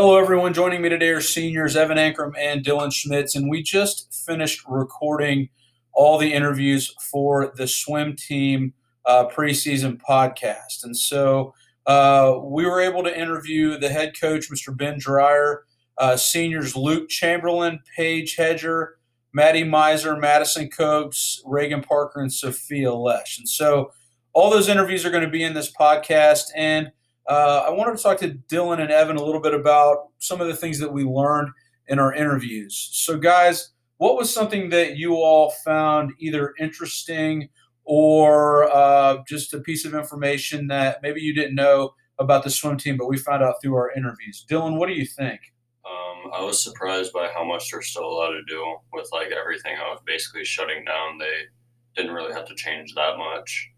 Hello, everyone. Joining me today are seniors Evan Ankrum and Dylan Schmitz, and we just finished recording all the interviews for the swim team uh, preseason podcast. And so uh, we were able to interview the head coach, Mr. Ben Dreyer, uh, seniors Luke Chamberlin, Paige Hedger, Mattie Meiser, Madison Copes, Reagan Parker, and Sophia Loesch. And so all those interviews are going to be in this podcast. And uh, I wanted to talk to Dylan and Evan a little bit about some of the things that we learned in our interviews. So, guys, what was something that you all found either interesting or uh, just a piece of information that maybe you didn't know about the swim team, but we found out through our interviews? Dylan, what do you think? Um, I was surprised by how much they're still allowed to do with like everything. I was basically shutting down. They didn't really have to change that much.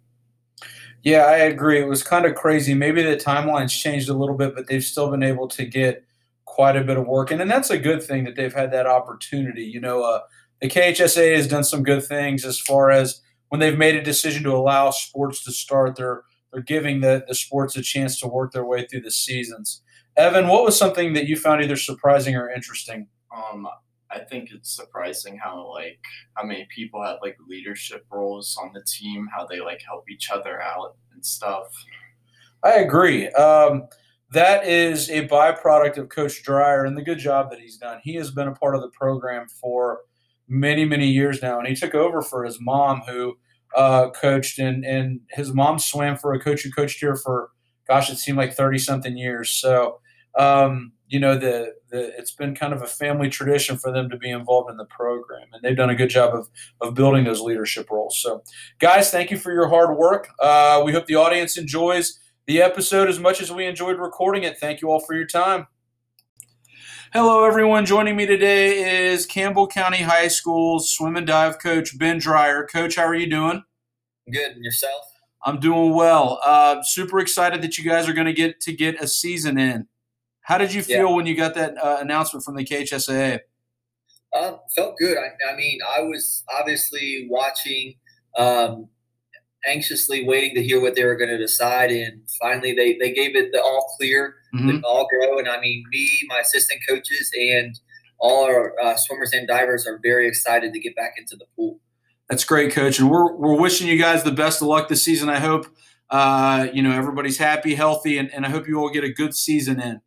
Yeah, I agree. It was kind of crazy. Maybe the timelines changed a little bit, but they've still been able to get quite a bit of work in, and that's a good thing that they've had that opportunity. You know, uh, the KHSAA has done some good things as far as when they've made a decision to allow sports to start. They're they're giving the the sports a chance to work their way through the seasons. Evan, what was something that you found either surprising or interesting? Um, I think it's surprising how like how many people have like leadership roles on the team, how they like help each other out and stuff. I agree. Um, that is a byproduct of Coach Dreyer and the good job that he's done. He has been a part of the program for many, many years now, and he took over for his mom, who uh, coached, and and his mom swam for a coach who coached here for, gosh, it seemed like thirty something years. So um, you know, the, the it's been kind of a family tradition for them to be involved in the program, and they've done a good job of of building those leadership roles. So, guys, thank you for your hard work. Uh, we hope the audience enjoys the episode as much as we enjoyed recording it. Thank you all for your time. Hello, everyone. Joining me today is Campbell County High School's swim and dive coach Ben Dreyer. Coach, how are you doing? Good, and yourself? I'm doing well. Uh, super excited that you guys are going to get to get a season in. How did you feel yeah. when you got that uh, announcement from the KHSAA? Uh, felt good. I, I, mean, I was obviously watching, um, anxiously waiting to hear what they were going to decide, and finally they, they gave it the all clear, mm-hmm. the all go. And I mean, me, my assistant coaches, and all our uh, swimmers and divers are very excited to get back into the pool. That's great, coach, and we're we're wishing you guys the best of luck this season. I hope uh, you know everybody's happy, healthy, and, and I hope you all get a good season in.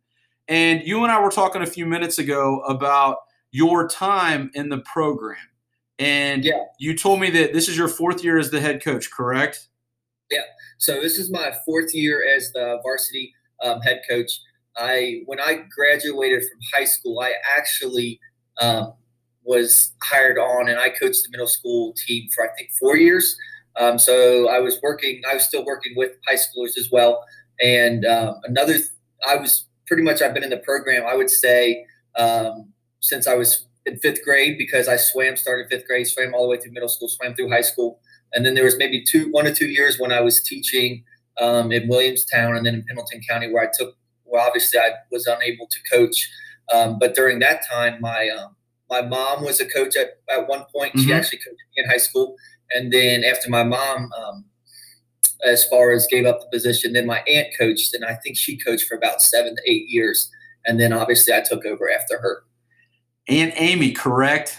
And you and I were talking a few minutes ago about your time in the program. And yeah. you told me that this is your fourth year as the head coach, correct? Yeah. So this is my fourth year as the varsity um, head coach. I when I graduated from high school, I actually um, was hired on, and I coached the middle school team for I think four years. Um, so I was working. I was still working with high schoolers as well. And um, another, I was pretty much I've been in the program. I would say um, since I was in fifth grade because I swam, started fifth grade, swam all the way through middle school, swam through high school, and then there was maybe two, one or two years when I was teaching um, in Williamstown and then in Pendleton County where I took. Well, obviously I was unable to coach, um, but during that time, my um, my mom was a coach at, at one point. Mm-hmm. She actually coached me in high school, and then after my mom um, as far as gave up the position. Then my aunt coached, and I think she coached for about seven to eight years. And then obviously I took over after her. Aunt Amy, correct?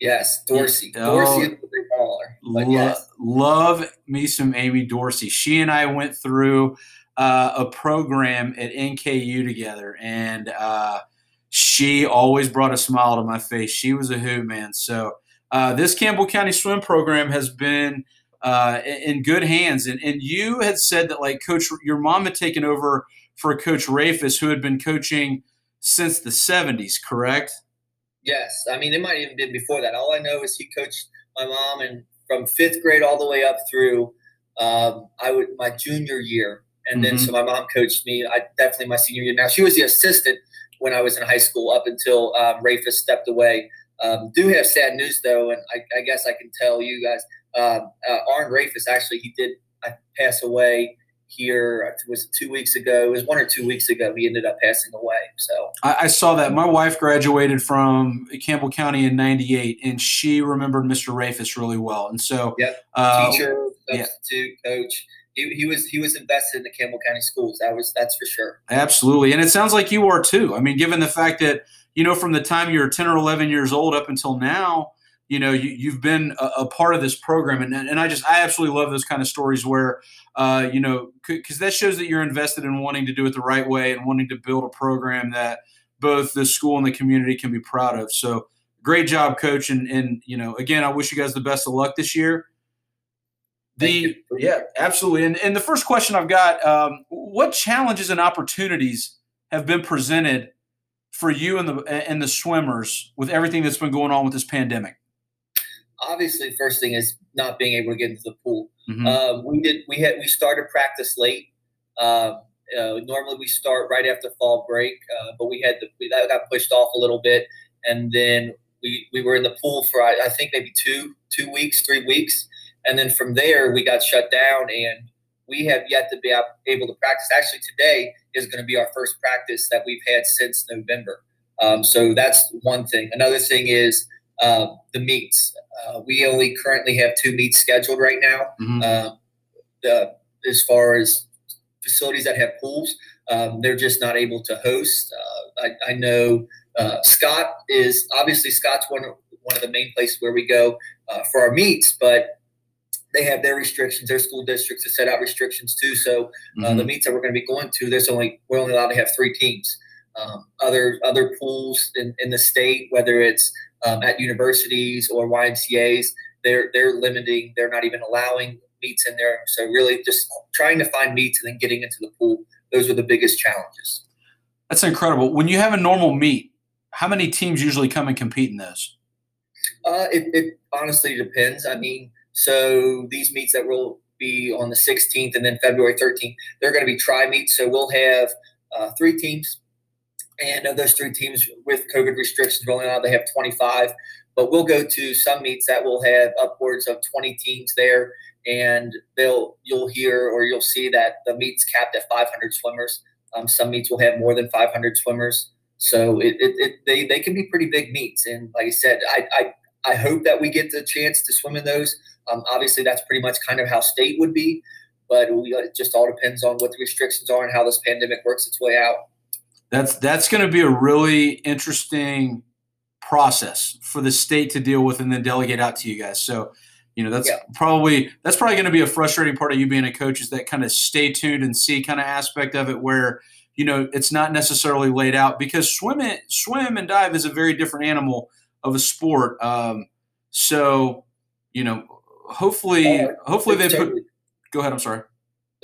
Yes, Dorsey. Oh, Dorsey is what they call. Lo- yes. Love me some Amy Dorsey. She and I went through uh, a program at NKU together, and uh, she always brought a smile to my face. She was a hoot, man. So uh, this Campbell County swim program has been – uh, in good hands. And, and you had said that like coach, your mom had taken over for coach Rafus, who had been coaching since the 70s, correct? Yes. I mean, it might even been before that. All I know is he coached my mom and from fifth grade all the way up through um, I would my junior year. And then mm-hmm. so my mom coached me. I definitely my senior year. Now she was the assistant when I was in high school up until um, Rafus stepped away. Um, do have sad news though, and I, I guess I can tell you guys um, uh, Arn Rafus actually he did uh, pass away here. It was two weeks ago. It was one or two weeks ago. He ended up passing away. So I, I saw that. My wife graduated from Campbell County in '98, and she remembered Mr. Rafus really well. And so, yep, uh, teacher, substitute yeah. coach. he, he was he was invested in the Campbell County schools. That was that's for sure. Absolutely, and it sounds like you are too. I mean, given the fact that you know from the time you're 10 or 11 years old up until now, you know you, have been a, a, part of this program, and and I just I absolutely love those kind of stories where uh, you know because that shows that you're invested in wanting to do it the right way and wanting to build a program that both the school and the community can be proud of. So great job, coach, and and you know again I wish you guys the best of luck this year. The yeah, absolutely. And, and the first question I've got: um, What challenges and opportunities have been presented for you and the and the swimmers with everything that's been going on with this pandemic? Obviously, the first thing is not being able to get into the pool. Mm-hmm. Uh, we did. We had we started practice late. Uh, uh, normally we start right after fall break, uh, but we had to, we, that got pushed off a little bit, and then we we were in the pool for I, I think maybe two two weeks, three weeks and then from there, we got shut down, and we have yet to be able to practice. Actually, today is going to be our first practice that we've had since November. Um, so that's one thing. Another thing is uh, the meets. Uh, we only currently have two meets scheduled right now. Mm-hmm. Uh, the, as far as facilities that have pools, um, they're just not able to host. Uh, I, I, know uh, Scott is obviously Scott's one one of the main places where we go uh, for our meets, but they have their restrictions. Their school districts have set out restrictions too. So mm-hmm. the meets that we're going to be going to, there's only we're only allowed to have three teams. Um, other other pools in, in the state, whether it's um, at universities or YMCA's, they're they're limiting. They're not even allowing meets in there. So really, just trying to find meets and then getting into the pool. Those are the biggest challenges. That's incredible. When you have a normal meet, how many teams usually come and compete in those? Uh, it, it honestly depends. I mean, so these meets that will be on the 16th and then February 13th, they're going to be tri meets. So we'll have uh, three teams, and of those three teams with COVID restrictions, we're they have 25. But we'll go to some meets that will have upwards of 20 teams there, and they'll you'll hear or you'll see that the meets capped at 500 swimmers. Um, some meets will have more than 500 swimmers. So it, it, it, they, they can be pretty big meets. And like I said, I, I, I hope that we get the chance to swim in those. Um, obviously, that's pretty much kind of how state would be, but we, it just all depends on what the restrictions are and how this pandemic works its way out. That's that's going to be a really interesting process for the state to deal with and then delegate out to you guys. So, you know, that's yeah. probably that's probably going to be a frustrating part of you being a coach is that kind of stay tuned and see kind of aspect of it where you know it's not necessarily laid out because swim it, swim and dive is a very different animal of a sport. Um, so, you know, hopefully, uh, hopefully they put. Go ahead. I'm sorry.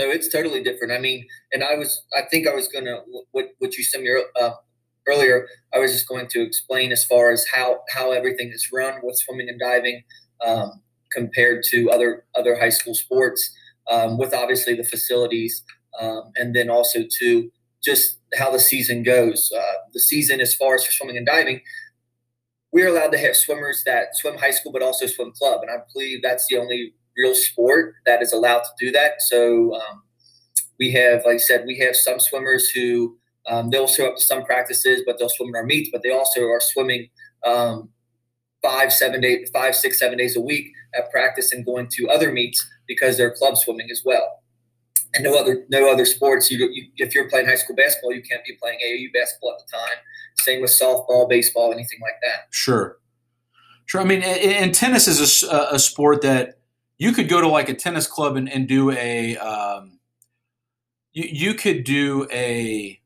No, it's totally different. I mean, and I was, I think I was gonna what what you sent me uh, earlier. I was just going to explain as far as how how everything is run with swimming and diving um, compared to other other high school sports, um, with obviously the facilities, um, and then also to just how the season goes. Uh, the season, as far as for swimming and diving, we're allowed to have swimmers that swim high school but also swim club, and I believe that's the only real sport that is allowed to do that. So um, we have, like I said, we have some swimmers who um, they'll show up to some practices, but they'll swim in our meets. But they also are swimming um, five, seven days, five, six, seven days a week at practice and going to other meets because they're club swimming as well. And no other no other sports. You, you if you're playing high school basketball, you can't be playing AAU basketball at the time. Same with softball, baseball, anything like that. Sure, sure. I mean, and tennis is a, a sport that you could go to like a tennis club and, and do a. Um, you, you could do a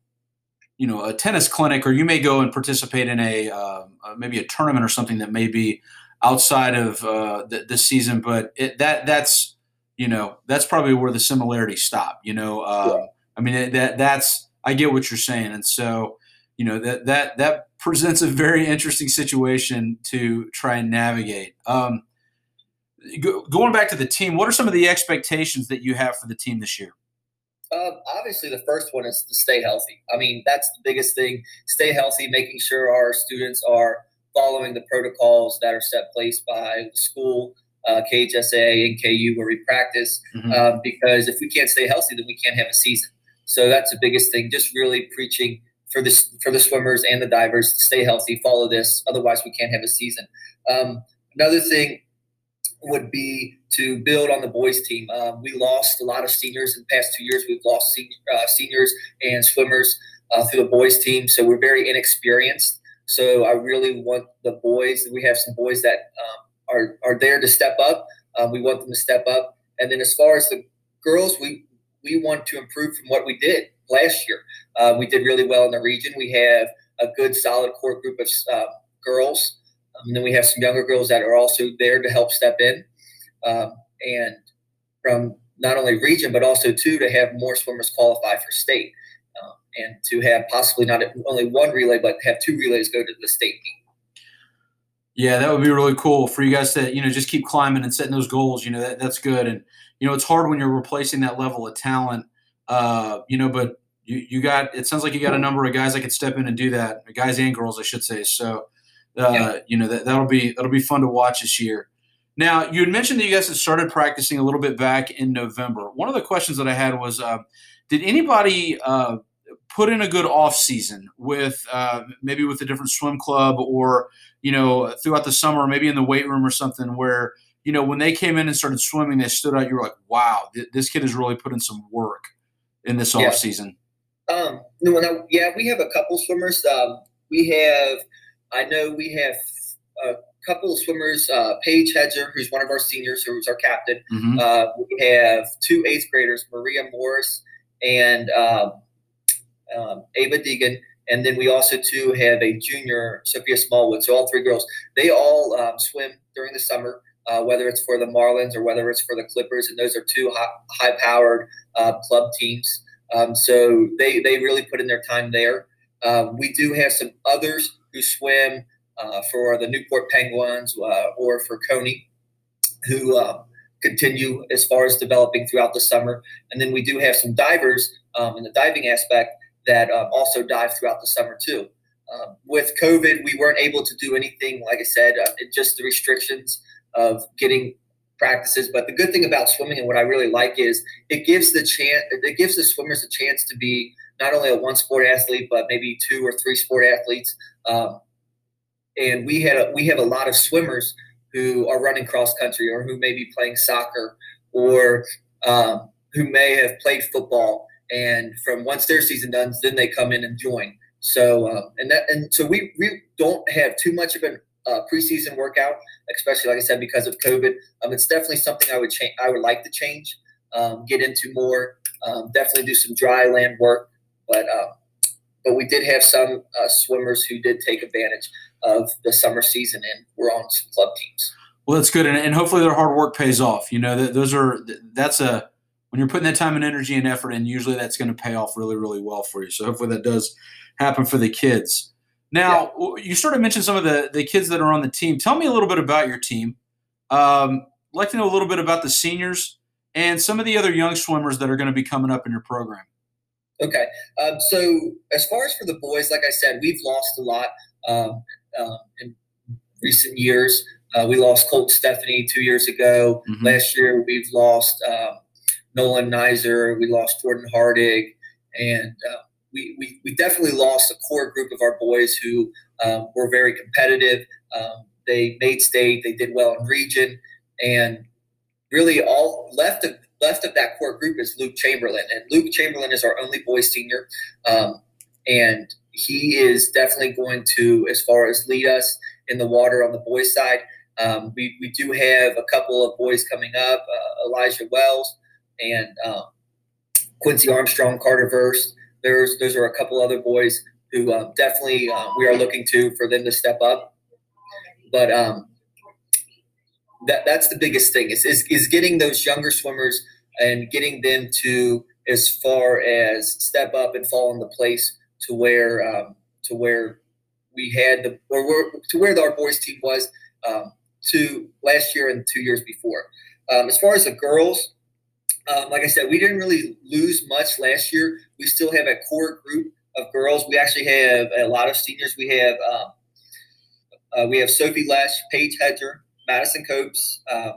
you know a tennis clinic or you may go and participate in a uh, maybe a tournament or something that may be outside of uh, the, the, season but it, that that's you know that's probably where the similarities stop you know uh, yeah. i mean that that's i get what you're saying and so you know that that that presents a very interesting situation to try and navigate. Um, going back to the team, what are some of the expectations that you have for the team this year? Uh, obviously, the first one is to stay healthy. I mean, that's the biggest thing. Stay healthy, making sure our students are following the protocols that are set place by the school, uh, KHSAA, and KU where we practice. Mm-hmm. Uh, because if we can't stay healthy, then we can't have a season. So that's the biggest thing. Just really preaching for the for the swimmers and the divers. Stay healthy, follow this. Otherwise, we can't have a season. Um, another thing would be to build on the boys team. Um, we lost a lot of seniors in the past two years. We've lost senior, uh, seniors and swimmers uh, through the boys team, so we're very inexperienced. So I really want the boys. We have some boys that um, are are there to step up. Um, we want them to step up. And then as far as the girls, we we want to improve from what we did last year. Uh, we did really well in the region. We have a good, solid core group of uh, girls. Um, and then we have some younger girls that are also there to help step in. Um, and from not only region, but also too to have more swimmers qualify for state, um, and to have possibly not only one relay, but have two relays go to the state meet. Yeah, that would be really cool for you guys to you know just keep climbing and setting those goals. You know that that's good, and you know it's hard when you're replacing that level of talent. Uh, you know, but you you got it sounds like you got a number of guys that could step in and do that, guys and girls, I should say. So, uh, yeah. you know that that'll be that'll be fun to watch this year. Now, you had mentioned that you guys had started practicing a little bit back in November. One of the questions that I had was, uh, did anybody uh, put in a good off season with uh, maybe with a different swim club or you know, throughout the summer, maybe in the weight room or something, where you know when they came in and started swimming, they stood out. You were like, "Wow, th- this kid has really put in some work in this yeah. off season." Um, no, no, yeah, we have a couple swimmers. Um, we have, I know we have a couple of swimmers. Uh, Paige Hedger, who's one of our seniors, who's our captain. Mm-hmm. Uh, we have two eighth graders, Maria Morris and um, um, Ava Deegan and then we also too have a junior, Sophia Smallwood. So all three girls, they all um, swim during the summer, uh, whether it's for the Marlins or whether it's for the Clippers, and those are two high, powered uh, club teams. Um, so they they really put in their time there. Um, we do have some others who swim uh, for the Newport Penguins uh, or for Coney, who uh, continue as far as developing throughout the summer. And then we do have some divers um, in the diving aspect that um, also dive throughout the summer too. Um, with COVID, we weren't able to do anything. Like I said, uh, just the restrictions of getting practices. But the good thing about swimming and what I really like is it gives the chance. It gives the swimmers a chance to be not only a one sport athlete, but maybe two or three sport athletes. Um, and we had a, we have a lot of swimmers who are running cross country or who may be playing soccer or um, who may have played football and from once their season done, then they come in and join. So uh, and that and so we we don't have too much of a uh, preseason workout, especially like I said because of COVID. Um, it's definitely something I would change. I would like to change, um, get into more. Um, definitely do some dry land work, but uh, but we did have some uh, swimmers who did take advantage of the summer season and were on some club teams. Well, that's good, and, and hopefully their hard work pays off. You know, those are that's a when you're putting that time and energy and effort in, usually that's going to pay off really, really well for you. So hopefully that does happen for the kids. Now, yeah. you sort of mentioned some of the, the kids that are on the team. Tell me a little bit about your team. Um, I'd like to know a little bit about the seniors and some of the other young swimmers that are going to be coming up in your program. Okay. Um, so as far as for the boys, like I said, we've lost a lot um, uh, in recent years. Uh, we lost Colt Stephanie two years ago. Mm-hmm. Last year, we've lost um, Nolan Nizer, we lost Jordan Hardig, and uh, we, we, we, definitely lost a core group of our boys who um, were very competitive. Um, they made state, they did well in region, and really all left of left of that core group is Luke Chamberlin, and Luke Chamberlin is our only boy senior, um, and he is definitely going to, as far as lead us in the water on the boys side. Um, we, we do have a couple of boys coming up, uh, Elijah Wells, and um, Quincy Armstrong, Carter Verse. There's those are a couple other boys who uh, definitely uh, we are looking to for them to step up. But um, that that's the biggest thing is, is is getting those younger swimmers and getting them to as far as step up and fall into place to where um, to where we had the or to where our boys team was um, to last year and two years before. Um, as far as the girls, um, like I said, we didn't really lose much last year. We still have a core group of girls. We actually have a lot of seniors. We have um, uh, we have Sophie Loesch, Paige Hedger, Madison Copes, uh,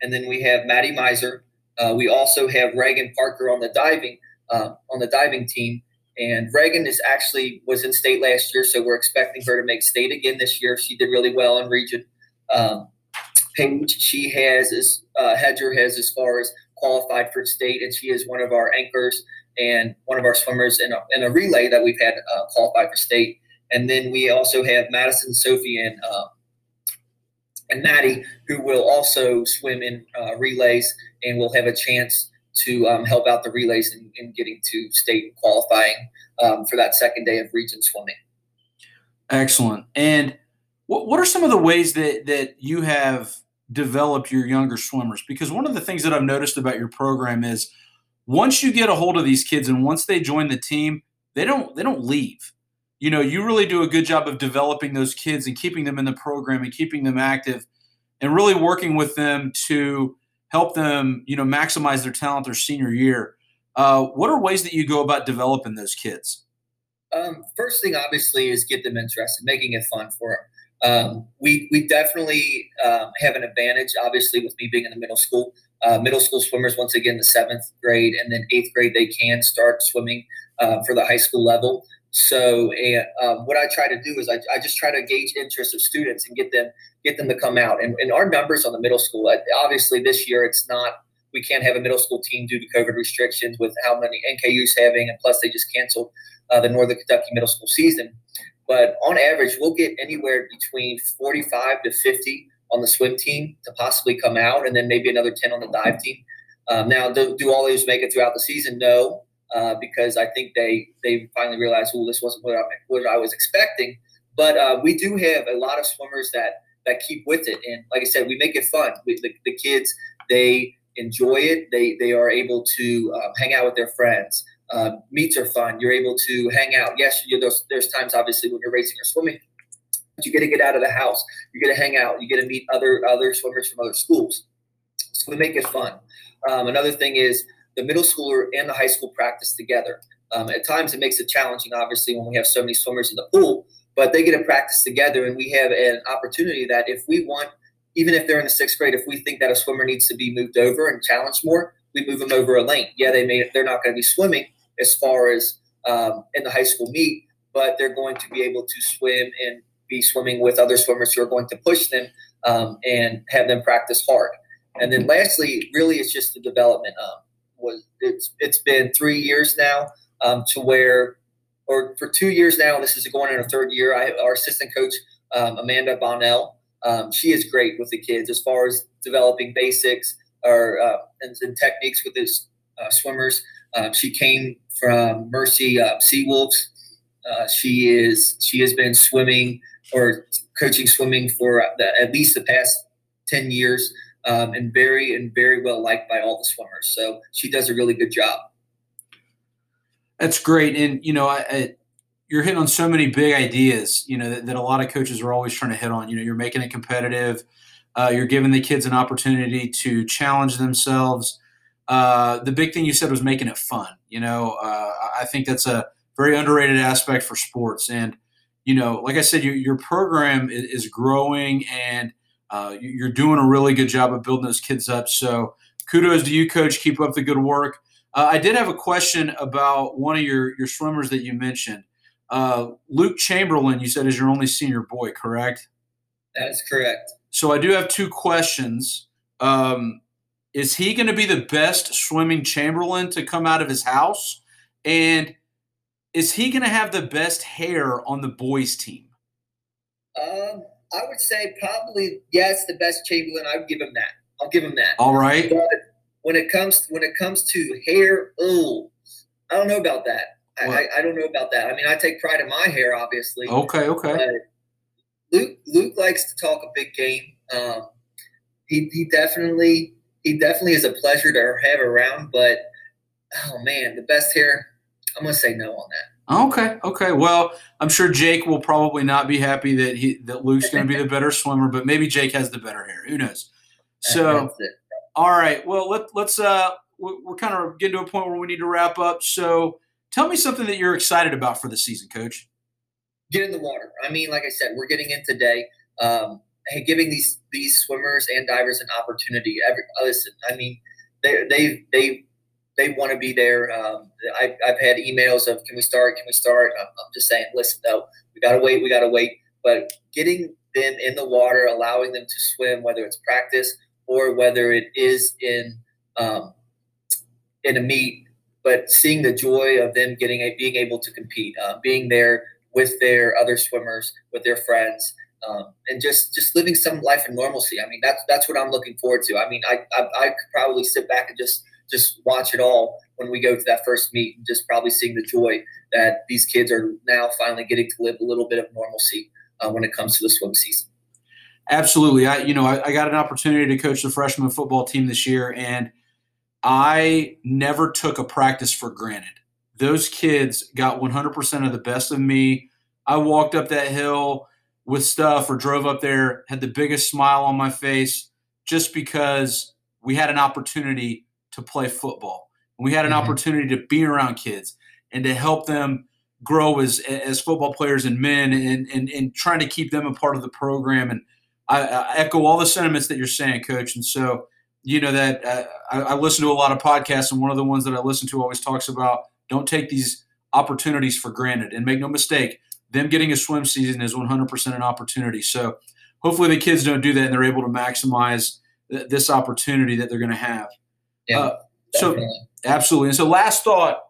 and then we have Mattie Meiser. Uh, we also have Reagan Parker on the diving um, on the diving team. And Reagan is actually was in state last year, so we're expecting her to make state again this year. She did really well in region. Um, Paige, she has as uh, Hedger has as far as qualified for state, and she is one of our anchors and one of our swimmers in a, in a relay that we've had uh, qualified for state. And then we also have Madison, Sophie, and uh, and Mattie, who will also swim in uh, relays and will have a chance to um, help out the relays in, in, getting to state qualifying um, for that second day of region swimming. Excellent. And what, what are some of the ways that, that you have developed your younger swimmers? Because one of the things that I've noticed about your program is once you get a hold of these kids and once they join the team, they don't they don't leave. You know, you really do a good job of developing those kids and keeping them in the program and keeping them active and really working with them to help them, you know, maximize their talent their senior year. Uh, what are ways that you go about developing those kids? Um, first thing, obviously, is get them interested, making it fun for them. Um, we we definitely um, have an advantage, obviously, with me being in the middle school. Uh, middle school swimmers, once again, the seventh grade and then eighth grade, they can start swimming uh, for the high school level. So, and, um, what I try to do is I, I, just try to gauge interest of students and get them get them to come out. And, and our numbers on the middle school, obviously, this year it's not we can't have a middle school team due to COVID restrictions with how many NKU's having, and plus they just canceled uh, the Northern Kentucky middle school season. But on average, we'll get anywhere between 45 to 50 on the swim team to possibly come out, and then maybe another 10 on the dive team. Um, now, do, do, all those make it throughout the season? No, uh, because I think they they finally realized, well, this wasn't what I, what I was expecting. But uh, we do have a lot of swimmers that that keep with it, and like I said, we make it fun. We, the, the kids they enjoy it. They they are able to um, hang out with their friends. Uh, meets are fun. You're able to hang out. Yes, there's, there's times obviously when you're racing or swimming, but you get to get out of the house. You get to hang out. You get to meet other other swimmers from other schools. So we make it fun. Um, another thing is the middle schooler and the high school practice together. Um, at times it makes it challenging, obviously, when we have so many swimmers in the pool. But they get to practice together, and we have an opportunity that if we want, even if they're in the sixth grade, if we think that a swimmer needs to be moved over and challenged more, we move them over a lane. Yeah, they may they're not going to be swimming as far as um, in the high school meet, but they're going to be able to swim and be swimming with other swimmers who are going to push them um, and have them practice hard. And then lastly, really, it's just the development. Um, was it's it's been three years now um, to where, or for two years now, this is going in a third year. I our assistant coach um, Amanda Bonnell. Um, she is great with the kids as far as developing basics or uh, and, and, techniques with his uh, swimmers. Um, she came from Mercy uh, Seawolves. Uh, she is she has been swimming or coaching swimming for the, at least the past 10 years um, and very and very well liked by all the swimmers. So she does a really good job. That's great. And, you know, I, I, you're hitting on so many big ideas, you know, that, that, a lot of coaches are always trying to hit on. You know, you're making it competitive. Uh, you're giving the kids an opportunity to challenge themselves. Uh, the big thing you said was making it fun. You know, uh, I think that's a very underrated aspect for sports. And you know, like I said, your, your program is, is growing and uh, you're doing a really good job of building those kids up. So kudos to you, coach. Keep up the good work. Uh, I did have a question about one of your, your swimmers that you mentioned. Uh, Luke Chamberlin, you said is your only senior boy, correct? That is correct. So I do have two questions. Um, is he going to be the best swimming Chamberlin to come out of his house? And is he going to have the best hair on the boys team? Um, I would say probably yes, the best Chamberlin. I would give him that. I'll give him that. All right. But when it comes when it comes to hair, oh, I don't know about that. I, I, I, don't know about that. I mean, I take pride in my hair, obviously. Okay, okay. Luke Luke likes to talk a big game. Um, he he definitely he definitely is a pleasure to have around. But oh man, the best hair I'm going to say no on that. Okay. Okay. Well, I'm sure Jake will probably not be happy that he that Luke's going to be the better swimmer, but maybe Jake has the better hair. Who knows? So, all right. Well, let, let's uh, we're kind of getting to a point where we need to wrap up. So, tell me something that you're excited about for the season, Coach. Get in the water. I mean, like I said, we're getting in today. Um, hey, giving these these swimmers and divers an opportunity. Every listen, I mean, they they they they want to be there. Um, I, have had emails of, can we start? Can we start? I'm, I'm, just saying, listen, though, we got to wait. We got to wait. But getting them in the water, allowing them to swim, whether it's practice or whether it is in um, in a meet, but seeing the joy of them getting a, being able to compete, uh, being there with their other swimmers, with their friends, um, and just just living some life in normalcy. I mean, that's that's what I'm looking forward to. I mean, I, I, I could probably sit back and just just watch it all when we go to that first meet, and just probably seeing the joy that these kids are now finally getting to live a little bit of normalcy uh, when it comes to the swim season. Absolutely, I you know I, I got an opportunity to coach the freshman football team this year, and I never took a practice for granted. Those kids got 100% of the best of me. I walked up that hill with stuff or drove up there, had the biggest smile on my face just because we had an opportunity to play football. We had an mm-hmm. opportunity to be around kids and to help them grow as as football players and men and, and, and trying to keep them a part of the program. And I, I echo all the sentiments that you're saying, coach. And so, you know, that uh, I, I listen to a lot of podcasts, and one of the ones that I listen to always talks about don't take these opportunities for granted. And make no mistake, them getting a swim season is 100% an opportunity. So hopefully the kids don't do that and they're able to maximize th- this opportunity that they're going to have. Yeah, uh, so absolutely. And so last thought,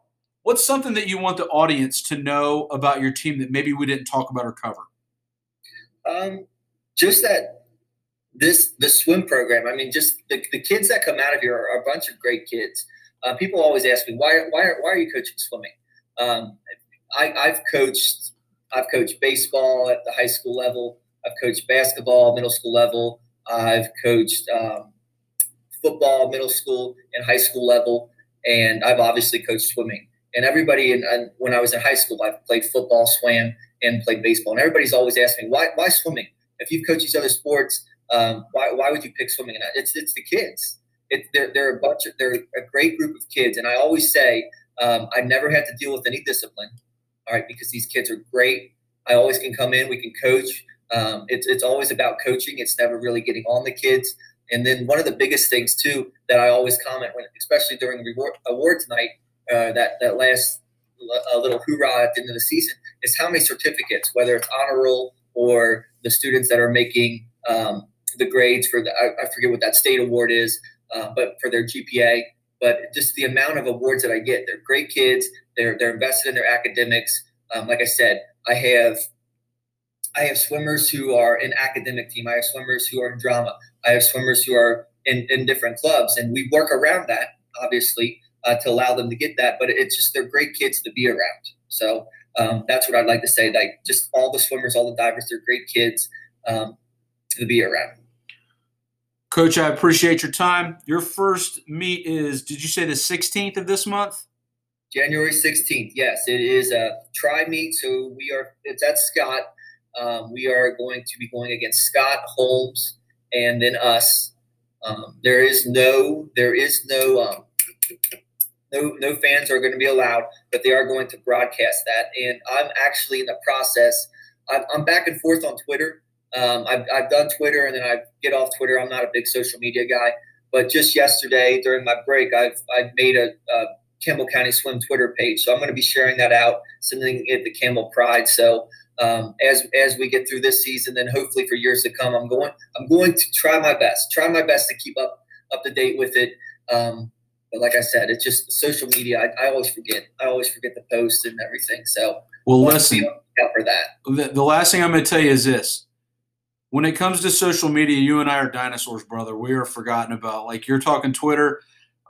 what's something that you want the audience to know about your team that maybe we didn't talk about or cover? Um, just that this the swim program. I mean, just the, the kids that come out of here are, a bunch of great kids. Uh, people always ask me why why why are you coaching swimming? Um, I, I've coached I've coached baseball at the high school level. I've coached basketball middle school level. I've coached um, football middle school and high school level, and I've obviously coached swimming. And everybody, in, in, when I was in high school, I played football, swam, and played baseball. And everybody's always asking me, why, why swimming? If you've coached these other sports, um, why, why would you pick swimming? And it's it's the kids. It, they're, they're a bunch of, they're a great group of kids. And I always say, um, I never had to deal with any discipline all right, because these kids are great. I always can come in, we can coach. Um, it's, it's always about coaching. It's never really getting on the kids. And then one of the biggest things too that I always comment when, especially during reward, awards night, uh, that that last little hoorah at the end of the season is how many certificates, whether it's honor roll or the students that are making um, the grades for the I, I, forget what that state award is, uh, but for their GPA. But just the amount of awards that I get, they're great kids. They're they're invested in their academics. Um, like I said, I have I have swimmers who are in academic team. I have swimmers who are in drama. I have swimmers who are in, in different clubs, and we work around that obviously uh, to allow them to get that. But it's just they're great kids to be around. So um, that's what I'd like to say. Like just all the swimmers, all the divers, they're great kids um, to be around. Coach, I appreciate your time. Your first meet is, did you say the 16th of this month? January 16th. Yes, it is a tri meet. So we are, it's at Scott. Um, we are going to be going against Scott, Holmes, and then us. Um, there is no, there is no, um, no, no fans are going to be allowed, but they are going to broadcast that. And I'm actually in the process. I'm, I'm back and forth on Twitter. Um, I've, I've done Twitter and then I get off Twitter. I'm not a big social media guy, but just yesterday during my break, I've I've made a, a Campbell County Swim Twitter page. So I'm going to be sharing that out, sending it to Campbell Pride. So um, as as we get through this season, then hopefully for years to come, I'm going I'm going to try my best, try my best to keep up up to date with it. Um, but like I said, it's just social media. I, I, always forget. I always forget the post and everything. So well, listen for that. The, the last thing I'm going to tell you is this: when it comes to social media, you and I are dinosaurs, brother. We are forgotten about. Like you're talking Twitter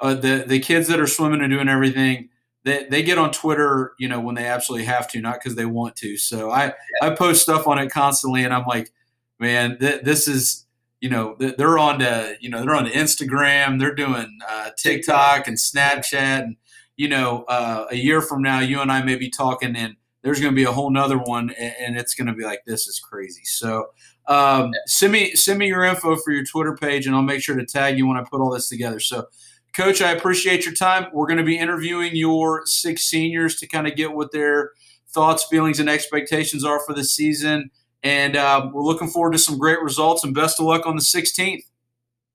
uh, the the kids that are swimming and doing everything they, they get on Twitter, you know, when they absolutely have to, not because they want to. So I. I post stuff on it constantly, and I'm like, man, th- this is, you know, th- they're on to, you know, they're on to Instagram, they're doing uh, TikTok and Snapchat, and you know, uh, a year from now, you and I may be talking, and there's going to be a whole nother one, and, and it's going to be like, this is crazy. So um, send me send me your info for your Twitter page, and I'll make sure to tag you when I put all this together. So Coach, I appreciate your time. We're going to be interviewing your six seniors to kind of get what their thoughts, feelings, and expectations are for the season. And uh, we're looking forward to some great results and best of luck on the 16th.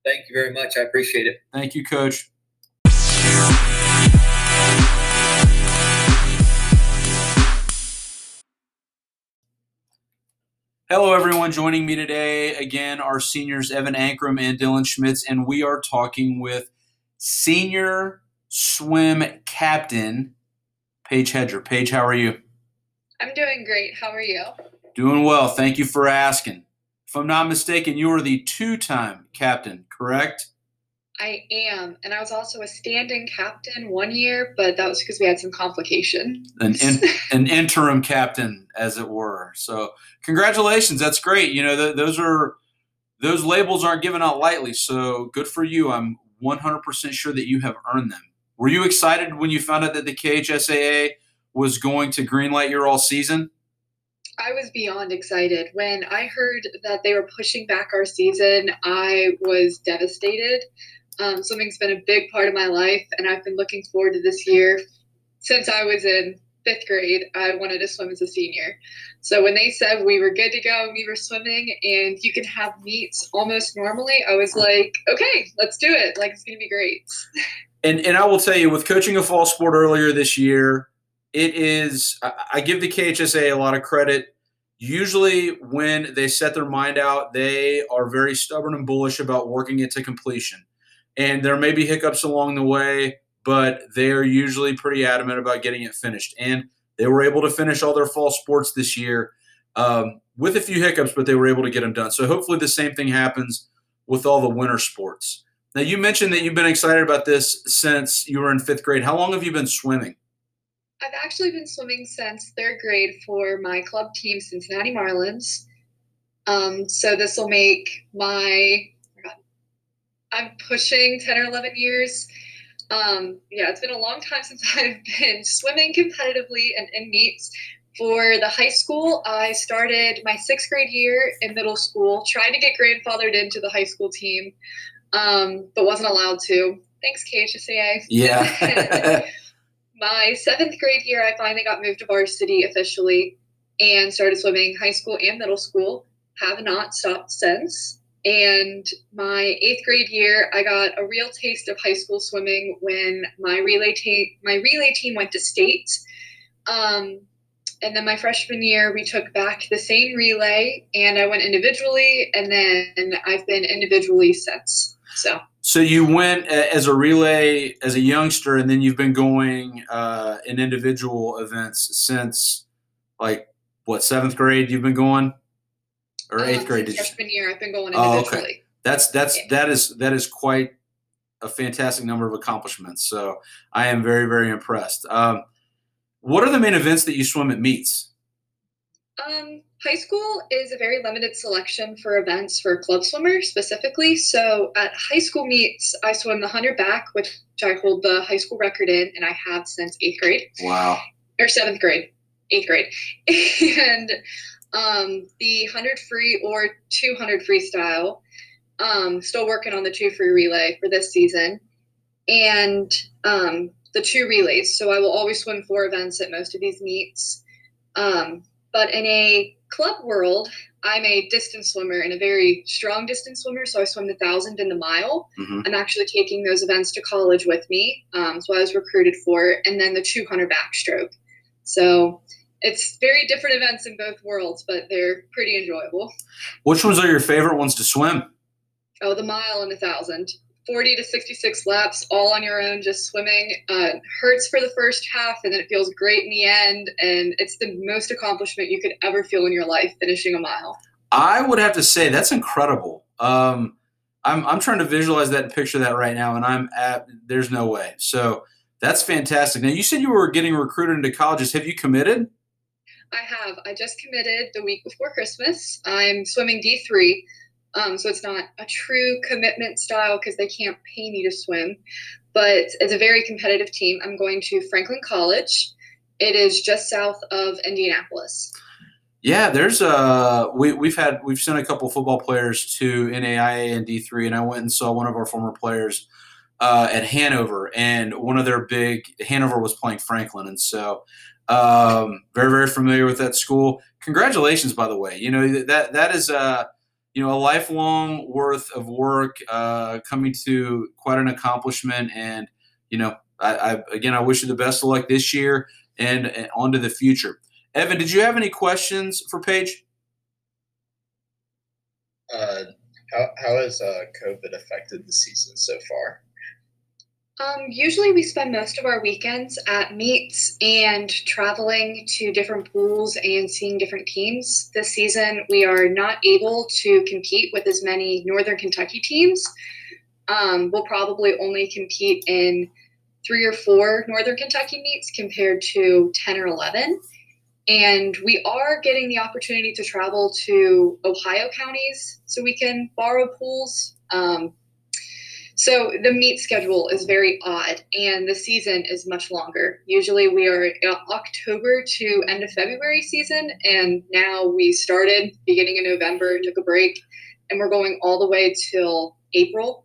Thank you very much. I appreciate it. Thank you, Coach. Hello, everyone. Joining me today again are seniors Evan Ankrum and Dylan Schmitz, and we are talking with senior swim captain Paige Hedger. Paige, how are you? I'm doing great. How are you? Doing well. Thank you for asking. If I'm not mistaken, you are the two time captain, correct? I am. And I was also a standing captain one year, but that was because we had some complication. An, in, an interim captain, as it were. So, congratulations. That's great. You know, th- those are. Those labels aren't given out lightly, so good for you. I'm 100% sure that you have earned them. Were you excited when you found out that the KHSAA was going to greenlight your all season? I was beyond excited. When I heard that they were pushing back our season, I was devastated. Um, swimming's been a big part of my life, and I've been looking forward to this year since I was in fifth grade. I wanted to swim as a senior. So when they said we were good to go, we were swimming, and you can have meets almost normally, I was like, okay, let's do it. Like, it's going to be great. And, and I will tell you, with coaching a fall sport earlier this year, it is, I give the KHSAA a lot of credit. Usually, when they set their mind out, they are very stubborn and bullish about working it to completion. And there may be hiccups along the way, but they are usually pretty adamant about getting it finished. And they were able to finish all their fall sports this year um, with a few hiccups, but they were able to get them done. So hopefully, the same thing happens with all the winter sports. Now, you mentioned that you've been excited about this since you were in fifth grade. How long have you been swimming? I've actually been swimming since third grade for my club team, Cincinnati Marlins. Um, so this will make my I'm pushing 10 or 11 years. Um, yeah, it's been a long time since I've been swimming competitively and in meets. For the high school, I started my sixth grade year in middle school, tried to get grandfathered into the high school team, um, but wasn't allowed to. Thanks, KHSAA. Yeah. my seventh grade year, I finally got moved to varsity officially and started swimming high school and middle school. Have not stopped since. And my eighth grade year, I got a real taste of high school swimming when my relay team my relay team went to state. Um, and then my freshman year, we took back the same relay, and I went individually, and then I've been individually since. So. So you went as a relay as a youngster, and then you've been going uh, in individual events since, like, what seventh grade? You've been going or eighth um, grade? Freshman year, I've been going individually. Oh, okay. That's that's yeah. that is that is quite a fantastic number of accomplishments. So I am very very impressed. Um, what are the main events that you swim at meets? Um, high school is a very limited selection for events for club swimmers specifically. So at high school meets, I swim the 100 back, which I hold the high school record in, and I have since eighth grade. Wow. Or seventh grade, eighth grade. and um, the 100 free or 200 freestyle. Um, still working on the two free relay for this season. And um, the two relays. So I will always swim four events at most of these meets. Um, but in a club world, I'm a distance swimmer and a very strong distance swimmer. So I swim the thousand and the mile. Mm-hmm. I'm actually taking those events to college with me. Um, so I was recruited for it. And then the 200 backstroke. So it's very different events in both worlds, but they're pretty enjoyable. Which ones are your favorite ones to swim? Oh, the mile and the thousand. 40 to 66 laps all on your own, just swimming. Uh, hurts for the first half, and then it feels great in the end. And it's the most accomplishment you could ever feel in your life finishing a mile. I would have to say that's incredible. Um, I'm, I'm trying to visualize that and picture that right now, and I'm at, there's no way. So that's fantastic. Now, you said you were getting recruited into colleges. Have you committed? I have. I just committed the week before Christmas. I'm swimming D3. Um, so it's not a true commitment style because they can't pay me to swim. But it's a very competitive team. I'm going to Franklin College. It is just south of Indianapolis. Yeah, there's a we we've had we've sent a couple football players to NAIA and D3, and I went and saw one of our former players uh, at Hanover, and one of their big Hanover was playing Franklin, and so um, very, very familiar with that school. Congratulations, by the way. You know that that is a you know a lifelong worth of work uh, coming to quite an accomplishment, and you know I, I again I wish you the best of luck this year and, and on to the future. Evan, did you have any questions for Paige? Uh, how how has uh, COVID affected the season so far? Um, usually, we spend most of our weekends at meets and traveling to different pools and seeing different teams. This season, we are not able to compete with as many Northern Kentucky teams. Um, we'll probably only compete in three or four Northern Kentucky meets compared to 10 or 11. And we are getting the opportunity to travel to Ohio counties so we can borrow pools. Um, so the meet schedule is very odd, and the season is much longer. Usually we are October to end of February season, and now we started beginning in November, took a break, and we're going all the way till April,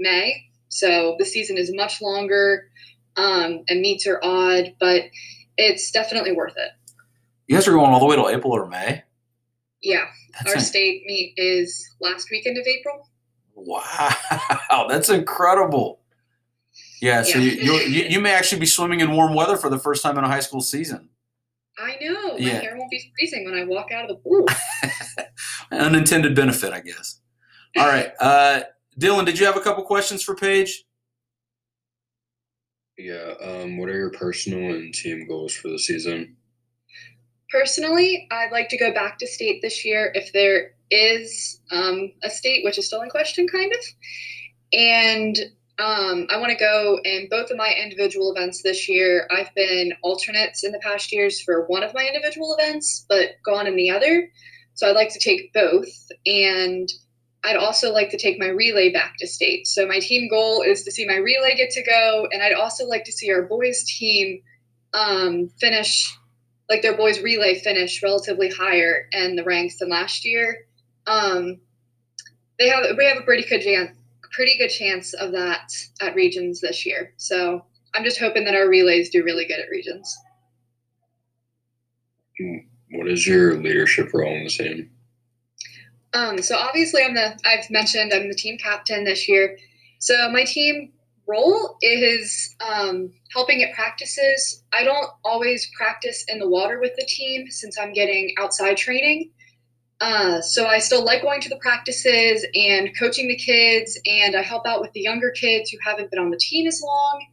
May. So the season is much longer, um, and meets are odd, but it's definitely worth it. You guys are going all the way till April or May. Yeah, That's our state meet is last weekend of April. Wow, that's incredible. Yeah, so Yeah. you, you you you may actually be swimming in warm weather for the first time in a high school season. I know. My Yeah. hair won't be freezing when I walk out of the pool. Unintended benefit, I guess. All right, uh, Dylan, did you have a couple questions for Paige? Yeah. Um, what are your personal and team goals for the season? Personally, I'd like to go back to state this year if there is um, a state, which is still in question, kind of. And um, I want to go in both of my individual events this year. I've been alternates in the past years for one of my individual events, but gone in the other. So I'd like to take both. And I'd also like to take my relay back to state. So my team goal is to see my relay get to go. And I'd also like to see our boys team um, finish like their boys relay finished relatively higher in the ranks than last year. Um, they have we have a pretty good chance, pretty good chance of that at regions this year. So I'm just hoping that our relays do really good at regions. What is your leadership role in the team? Um, so obviously, I'm the I've mentioned I'm the team captain this year. So my team role is um, helping at practices. I don't always practice in the water with the team since I'm getting outside training. Uh, so I still like going to the practices and coaching the kids, and I help out with the younger kids who haven't been on the team as long,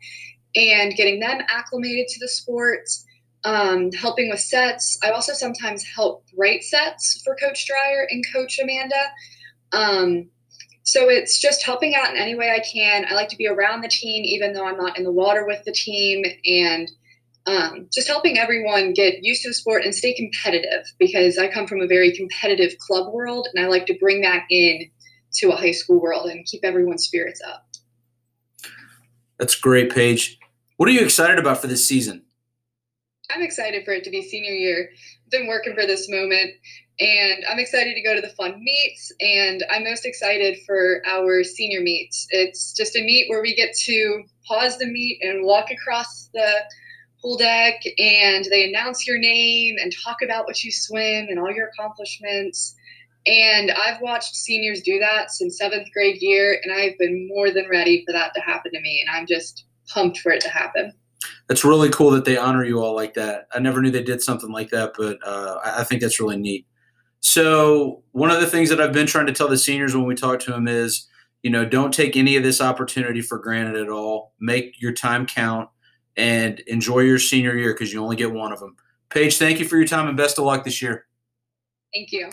and getting them acclimated to the sports um, helping with sets. I also sometimes help write sets for Coach Dreyer and Coach Amanda. Um, so it's just helping out in any way I can. I like to be around the team, even though I'm not in the water with the team, and um, just helping everyone get used to the sport and stay competitive because I come from a very competitive club world, and I like to bring that in to a high school world and keep everyone's spirits up. That's great, Paige. What are you excited about for this season? I'm excited for it to be senior year. I've been working for this moment, and I'm excited to go to the fun meets. And I'm most excited for our senior meets. It's just a meet where we get to pause the meet and walk across the pool deck, and they announce your name and talk about what you swim and all your accomplishments. And I've watched seniors do that since seventh grade year, and I've been more than ready for that to happen to me. And I'm just pumped for it to happen. That's really cool that they honor you all like that. I never knew they did something like that, but uh, I I think that's really neat. So one of the things that I've been trying to tell the seniors when we talk to them is, you know, don't take any of this opportunity for granted at all. Make your time count and enjoy your senior year because you only get one of them. Paige, thank you for your time and best of luck this year. Thank you.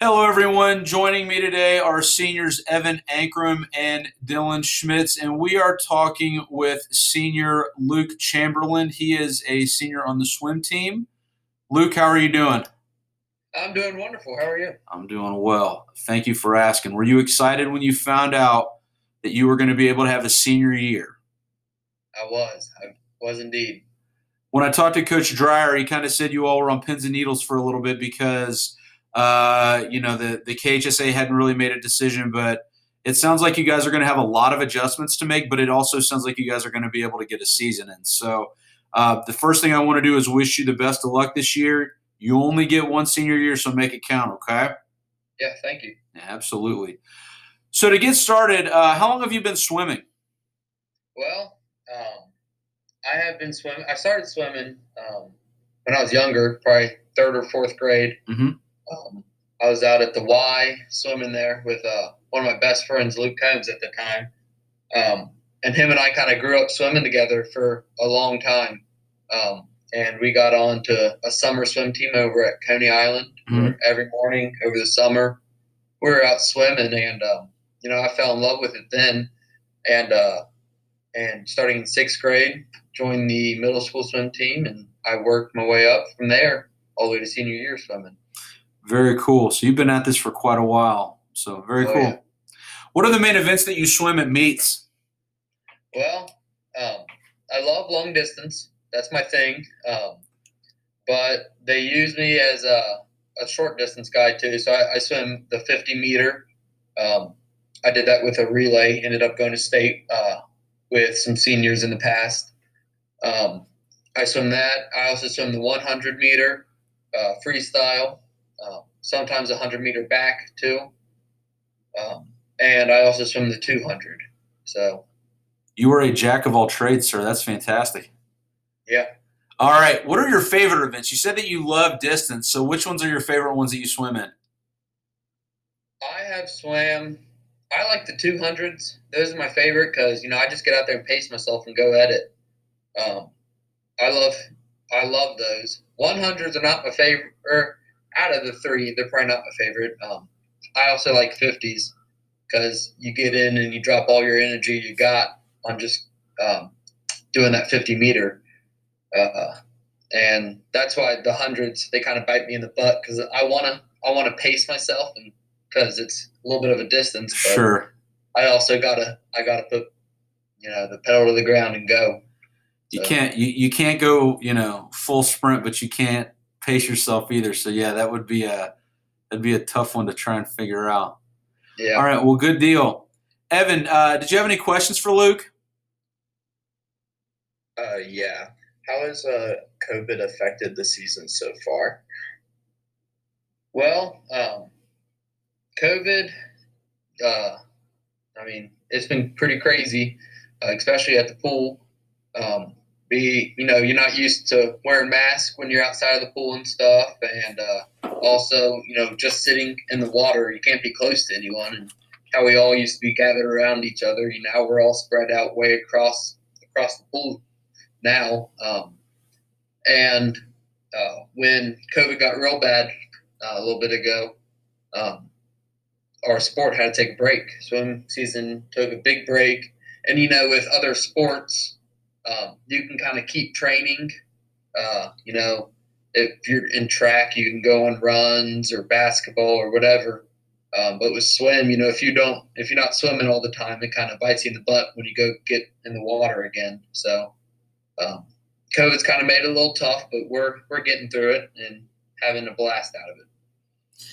Hello, everyone. Joining me today are seniors Evan Ankrum and Dylan Schmitz, and we are talking with senior Luke Chamberlin. He is a senior on the swim team. Luke, how are you doing? I'm doing wonderful. How are you? I'm doing well. Thank you for asking. Were you excited when you found out that you were going to be able to have a senior year? I was. I was indeed. When I talked to Coach Dreyer, he kind of said you all were on pins and needles for a little bit because uh, you know the the KHSAA hadn't really made a decision, but it sounds like you guys are going to have a lot of adjustments to make. But it also sounds like you guys are going to be able to get a season in. So uh, the first thing I want to do is wish you the best of luck this year. You only get one senior year, so make it count. Okay? Yeah, thank you. Absolutely. So to get started, uh, how long have you been swimming? Well, um, I have been swimming. I started swimming um, when I was younger, probably third or fourth grade. Mhm. Um, I was out at the Y swimming there with uh, one of my best friends, Luke Combs, at the time. Um, and him and I kind of grew up swimming together for a long time. Um, and we got on to a summer swim team over at Coney Island Mhm. every morning over the summer. We were out swimming, and um, you know, I fell in love with it then. And uh, and starting in sixth grade, joined the middle school swim team, and I worked my way up from there all the way to senior year swimming. Very cool. So you've been at this for quite a while. So very Oh, cool. yeah. What are the main events that you swim at meets? Well, um, I love long distance. That's my thing. Um, but they use me as a, a short distance guy too. So I, I swim the 50 meter. Um, I did that with a relay. Ended up going to state uh, with some seniors in the past. Um, I swim that. I also swim the 100 meter uh, freestyle. Uh, sometimes 100 meter back too. Um, and I also swim the 200. So You are a jack of all trades, sir. That's fantastic. yeah. All right. What are your favorite events? You said that you love distance. So which ones are your favorite ones that you swim in? I have swam. I like the two hundreds. Those are my favorite because you know I just get out there and pace myself and go at it. Um, I love, I love those. One hundreds are not my favorite. Out of the three, they're probably not my favorite. Um, I also like fifties because you get in and you drop all your energy you got on just um, doing that fifty meter. Uh, and that's why the hundreds they kind of bite me in the butt because I wanna I wanna pace myself and because it's a little bit of a distance. But Sure. I also gotta I gotta put you know the pedal to the ground and go. You So, can't you, you can't go, you know, full sprint, but you can't pace yourself either. So yeah, that would be a that'd be a tough one to try and figure out. Yeah. All right, well, good deal. Evan, uh, did you have any questions for Luke? Uh, yeah. How has uh, COVID affected the season so far? Well, um, COVID, uh, I mean, it's been pretty crazy, uh, especially at the pool. Um, be you know, you're not used to wearing masks when you're outside of the pool and stuff, and uh, also, you know, just sitting in the water, you can't be close to anyone. And how we all used to be gathered around each other, you know, we're all spread out way across across the pool now. Um, and uh, when COVID got real bad uh, a little bit ago, um, our sport had to take a break. Swim season took a big break. And, you know, with other sports, um, you can kind of keep training. Uh, you know, if you're in track, you can go on runs or basketball or whatever. Um, but with swim, you know, if you don't, if you're not swimming all the time, it kind of bites you in the butt when you go get in the water again. So, um, COVID's kind of made it a little tough, but we're we're getting through it and having a blast out of it.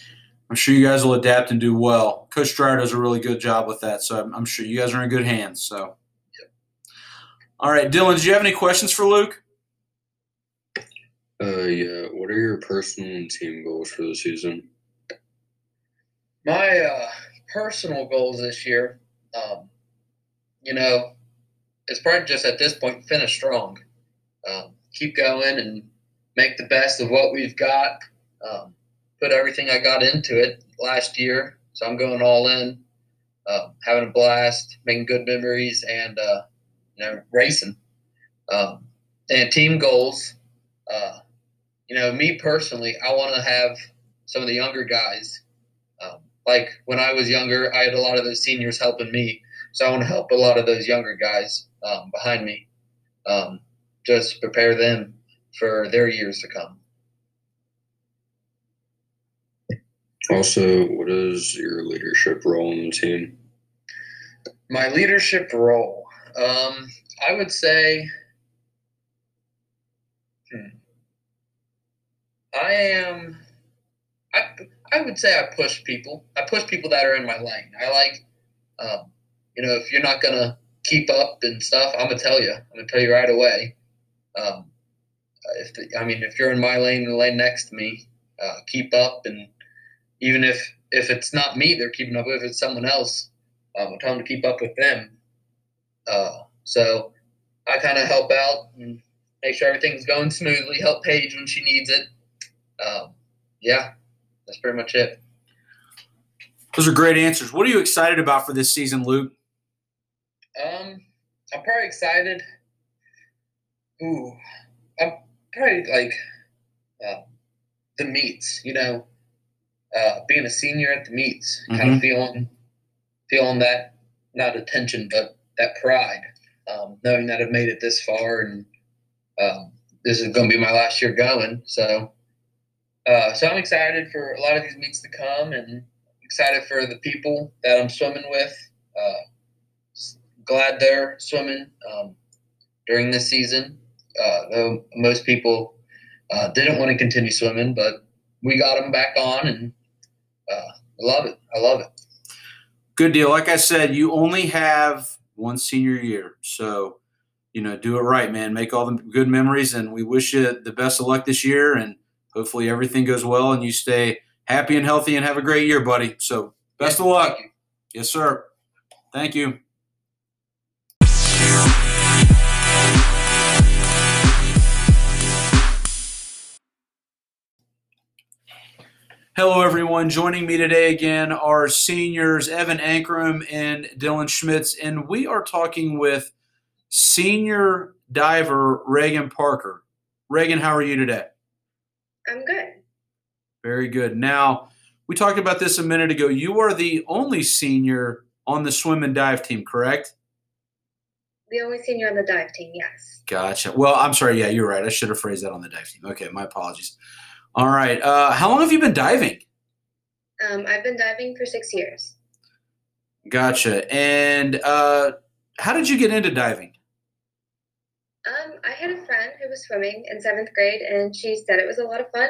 I'm sure you guys will adapt and do well. Coach Dreyer does a really good job with that, so I'm, I'm sure you guys are in good hands. So, all right, Dylan, do you have any questions for Luke? Uh, yeah. What are your personal and team goals for the season? My uh, personal goals this year, um, you know, it's probably just at this point finish strong, um, keep going and make the best of what we've got. Um, put everything I got into it last year, so I'm going all in, uh, having a blast, making good memories, and uh, you know, racing. Um, and team goals, uh, you know, me personally, I want to have some of the younger guys. Um, like when I was younger, I had a lot of those seniors helping me, so I want to help a lot of those younger guys um, behind me, um, just prepare them for their years to come. Also, what is your leadership role in the team? My leadership role, um, I would say, hmm, I am. I I would say I push people. I push people that are in my lane. I like, um, you know, if you're not gonna keep up and stuff, I'm gonna tell you. I'm gonna tell you right away. Um, if the, I mean, if you're in my lane, the lane next to me, uh, keep up, and even if if it's not me, they're keeping up. If it's someone else, um, I tell them to keep up with them. Uh, so I kind of help out and, make sure everything's going smoothly, help Paige when she needs it. Um, yeah, that's pretty much it. Those are great answers. What are you excited about for this season, Luke? Um, I'm probably excited. Ooh, I'm probably like uh, the meets. You know, uh, being a senior at the meets, kind Mhm. of feeling feeling that not attention, but that pride, um, knowing that I've made it this far, and um, this is going to be my last year going. So, uh, so I'm excited for a lot of these meets to come, and excited for the people that I'm swimming with. Uh, glad they're swimming um, during this season. Uh, though most people uh, didn't want to continue swimming, but we got them back on, and uh, I love it. I love it. Good deal. Like I said, you only have one senior year. So, you know, do it right, man. Make all the good memories. And we wish you the best of luck this year. And hopefully everything goes well and you stay happy and healthy and have a great year, buddy. So, best of luck. Yes, sir. Thank you. Hello, everyone. Joining me today again are seniors Evan Ankrum and Dylan Schmitz, and we are talking with senior diver Reagan Parker. Reagan, how are you today? I'm good. Very good. Now, we talked about this a minute ago. You are the only senior on the swim and dive team, correct? The only senior on the dive team, yes. Gotcha. Well, I'm sorry. Yeah, you're right. I should have phrased that on the dive team. Okay, my apologies. All right. Uh, how long have you been diving? Um, I've been diving for six years. Gotcha. And uh, how did you get into diving? Um, I had a friend who was swimming in seventh grade, and she said it was a lot of fun.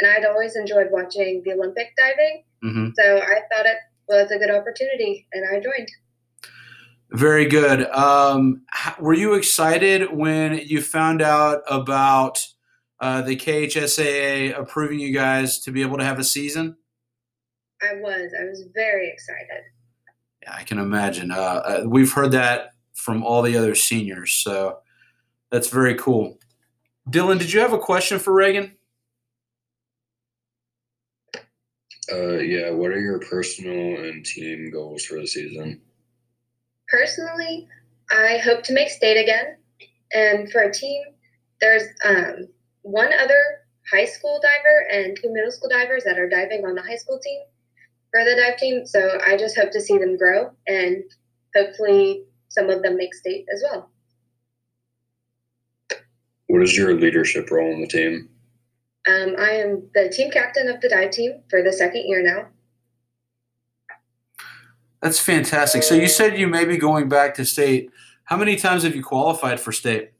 And I'd always enjoyed watching the Olympic diving, Mm-hmm. so I thought it was a good opportunity, and I joined. Very good. Um, were you excited when you found out about uh, the KHSAA approving you guys to be able to have a season? I was. I was very excited. Yeah, I can imagine. Uh, uh, we've heard that from all the other seniors, so that's very cool. Dylan, did you have a question for Reagan? Uh, yeah. What are your personal and team goals for the season? Personally, I hope to make state again. And for a team, there's um, one other high school diver and two middle school divers that are diving on the high school team for the dive team. So I just hope to see them grow and hopefully some of them make state as well. What is your leadership role in the team? Um, I am the team captain of the dive team for the second year now. That's fantastic. So you said you may be going back to state. How many times have you qualified for state?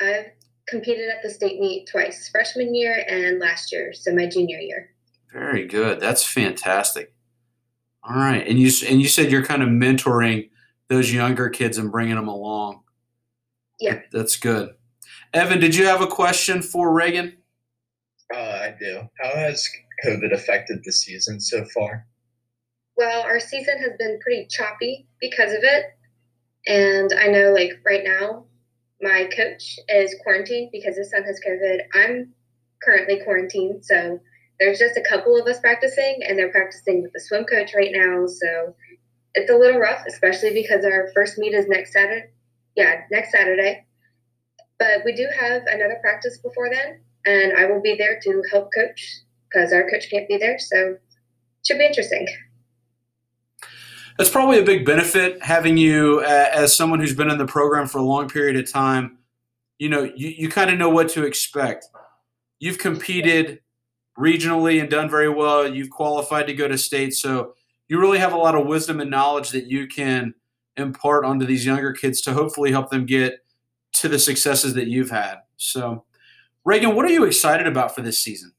I've competed at the state meet twice, freshman year and last year, so my junior year. Very good. That's fantastic. All right, and you and you said you're kind of mentoring those younger kids and bringing them along. Yeah. That's good. Evan, did you have a question for Reagan? Uh, I do. How has COVID affected the season so far? Well, our season has been pretty choppy because of it. And I know, like, right now, my coach is quarantined because his son has COVID. I'm currently quarantined. So there's just a couple of us practicing, and they're practicing with the swim coach right now. So it's a little rough, especially because our first meet is next Saturday. Yeah, next Saturday. But we do have another practice before then, and I will be there to help coach because our coach can't be there. So it should be interesting. That's probably a big benefit having you uh, as someone who's been in the program for a long period of time. You know, you, you kind of know what to expect. You've competed regionally and done very well. You've qualified to go to state. So you really have a lot of wisdom and knowledge that you can impart onto these younger kids to hopefully help them get to the successes that you've had. So, Reagan, what are you excited about for this season?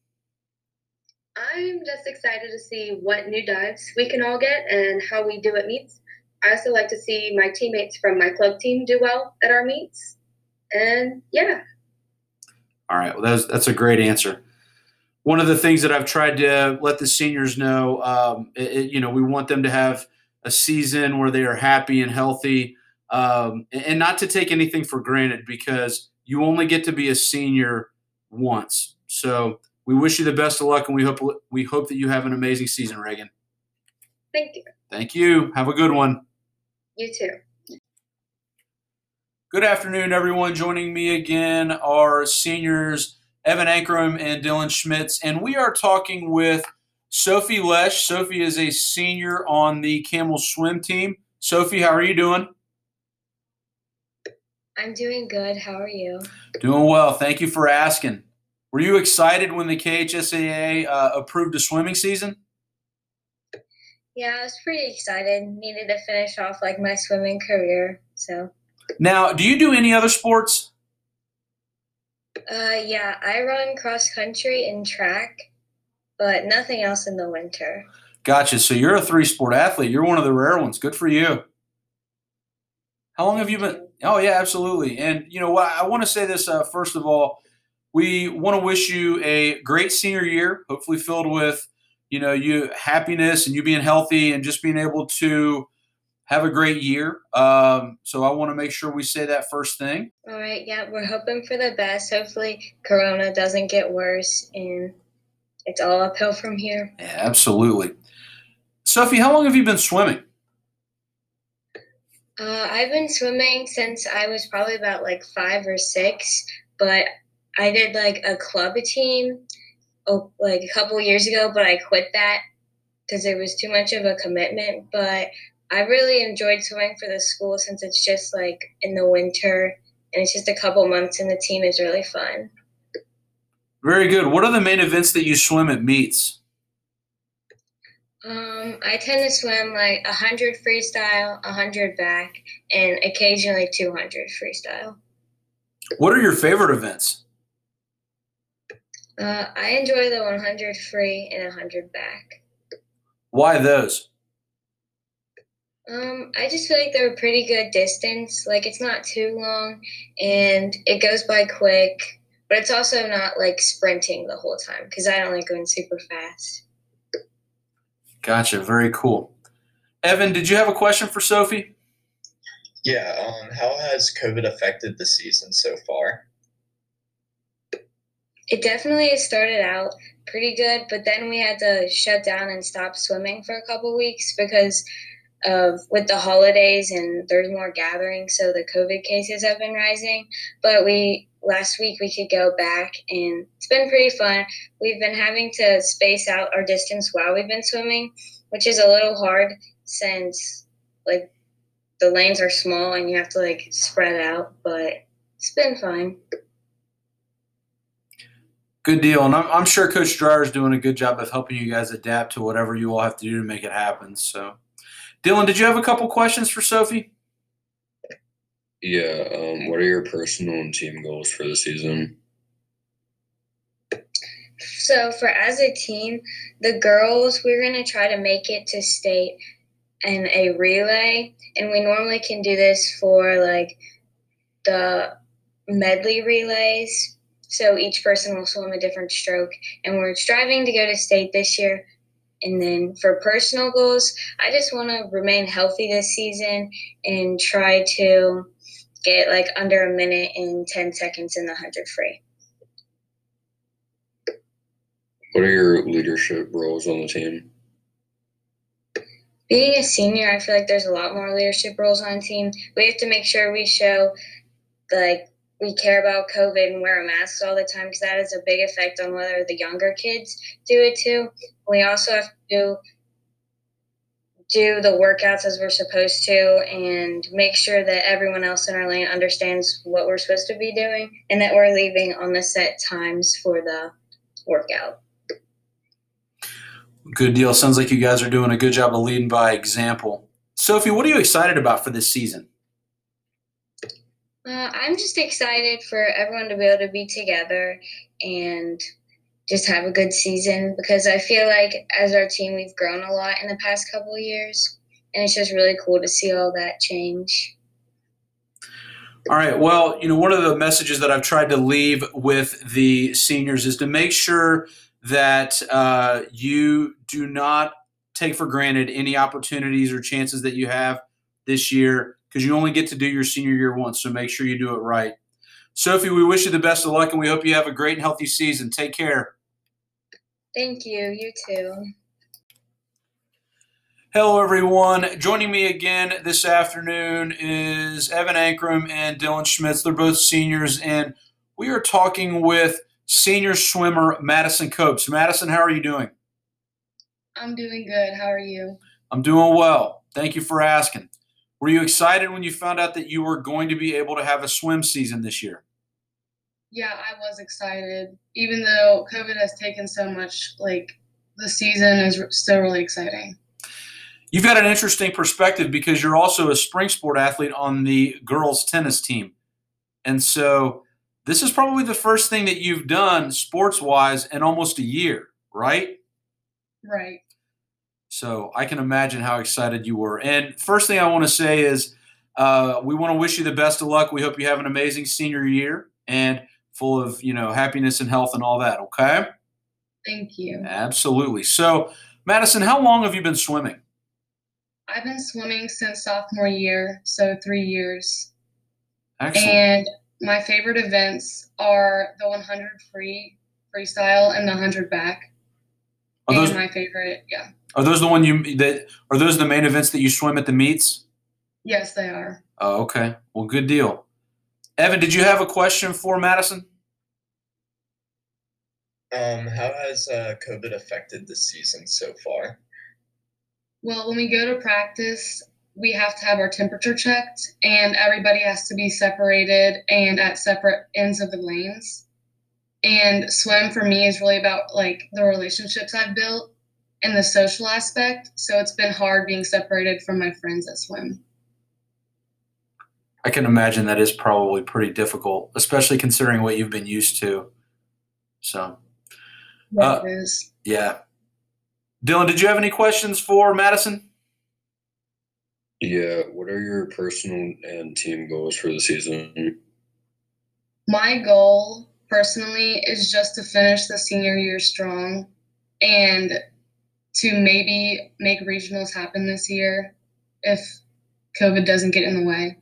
I'm just excited to see what new dives we can all get and how we do at meets. I also like to see my teammates from my club team do well at our meets. And yeah, All right, well, that's that's a great answer. One of the things that I've tried to let the seniors know, um, it, it- you know, we want them to have a season where they are happy and healthy, um, and and not to take anything for granted because you only get to be a senior once. So we wish you the best of luck, and we hope we hope that you have an amazing season, Reagan. Thank you. Thank you. Have a good one. You too. Good afternoon, everyone. Joining me again are seniors Evan Ankrum and Dylan Schmitz, and we are talking with Sophie Loesch. Sophie is a senior on the Camel swim team. Sophie, how are you doing? I'm doing good. How are you? Doing well. Thank you for asking. Were you excited when the KHSAA uh, approved a swimming season? Yeah, I was pretty excited. Needed to finish off like my swimming career. So. Now, do you do any other sports? Uh, yeah, I run cross country and track, but nothing else in the winter. Gotcha. So you're a three sport athlete. You're one of the rare ones. Good for you. How long have you been? Oh yeah, absolutely. And you know what? I want to say this uh, first of all. We want to wish you a great senior year, hopefully filled with you know you happiness and you being healthy and just being able to have a great year. Um, so I want to make sure we say that first thing. All right. Yeah, we're hoping for the best. Hopefully, Corona doesn't get worse and it's all uphill from here. Yeah, absolutely. Sophie, how long have you been swimming? Uh, I've been swimming since I was probably about like five or six, but I did like a club team oh, like a couple years ago, but I quit that because it was too much of a commitment. But I really enjoyed swimming for the school since it's just like in the winter and it's just a couple months and the team is really fun. Very good. What are the main events that you swim at meets? Um, I tend to swim like 100 freestyle, 100 back, and occasionally 200 freestyle. What are your favorite events? Uh, I enjoy the 100 free and 100 back. Why those? Um, I just feel like they're a pretty good distance. Like it's not too long and it goes by quick, but it's also not like sprinting the whole time because I don't like going super fast. Gotcha. Very cool. Evan, did you have a question for Sophie? Yeah. Um, how has COVID affected the season so far? It definitely started out pretty good, but then we had to shut down and stop swimming for a couple weeks because of with the holidays and there's more gatherings, so the COVID cases have been rising. But we last week we could go back and it's been pretty fun. We've been having to space out our distance while we've been swimming, which is a little hard since like the lanes are small and you have to like spread out, but it's been fine. Good deal. And I'm, I'm sure Coach Dreyer is doing a good job of helping you guys adapt to whatever you all have to do to make it happen. So, Dylan, did you have a couple questions for Sophie? Yeah. Um, what are your personal and team goals for the season? So, for as a team, the girls, we're going to try to make it to state in a relay. And we normally can do this for like the medley relays so each person will swim a different stroke. And we're striving to go to state this year. And then for personal goals, I just want to remain healthy this season and try to get like under a minute and 10 seconds in the 100 free. What are your leadership roles on the team? Being a senior, I feel like there's a lot more leadership roles on the team. We have to make sure we show like we care about COVID and wear a mask all the time because that has a big effect on whether the younger kids do it too. We also have to do the workouts as we're supposed to and make sure that everyone else in our lane understands what we're supposed to be doing and that we're leaving on the set times for the workout. Good deal. Sounds like you guys are doing a good job of leading by example. Sophie, what are you excited about for this season? Uh, I'm just excited for everyone to be able to be together and just have a good season because I feel like as our team we've grown a lot in the past couple years, and it's just really cool to see all that change. All right. Well, you know, one of the messages that I've tried to leave with the seniors is to make sure that uh, you do not take for granted any opportunities or chances that you have this year because you only get to do your senior year once. So make sure you do it right. Sophie, we wish you the best of luck and we hope you have a great and healthy season. Take care. Thank you. You too. Hello, everyone. Joining me again this afternoon is Evan Ankrum and Dylan Schmitz. They're both seniors, and we are talking with senior swimmer Madison Copes. Madison, how are you doing? I'm doing good. How are you? I'm doing well. Thank you for asking. Were you excited when you found out that you were going to be able to have a swim season this year? Yeah, I was excited. Even though COVID has taken so much, like the season is still really exciting. You've got an interesting perspective because you're also a spring sport athlete on the girls tennis team. And so this is probably the first thing that you've done sports wise in almost a year, right? Right. So I can imagine how excited you were. And first thing I want to say is uh, we want to wish you the best of luck. We hope you have an amazing senior year and full of you know happiness and health and all that. Okay. Thank you. Absolutely. So Madison, how long have you been swimming? I've been swimming since sophomore year, so three years. Excellent. And my favorite events are the 100 free freestyle and the 100 back. Are those, and my favorite, yeah. Are those the one you that are those the main events that you swim at the meets? Yes, they are. Oh, okay. Well, good deal. Evan, did you have a question for Madison? Um, how has uh, COVID affected the season so far? Well, when we go to practice, we have to have our temperature checked, and everybody has to be separated and at separate ends of the lanes. And swim for me is really about like the relationships I've built and the social aspect. So it's been hard being separated from my friends at swim. I can imagine that is probably pretty difficult, especially considering what you've been used to. So, Yeah, Uh, it is. yeah. Dylan, did you have any questions for Madison? Yeah, what are your personal and team goals for the season? My goal personally is just to finish the senior year strong and to maybe make regionals happen this year if COVID doesn't get in the way.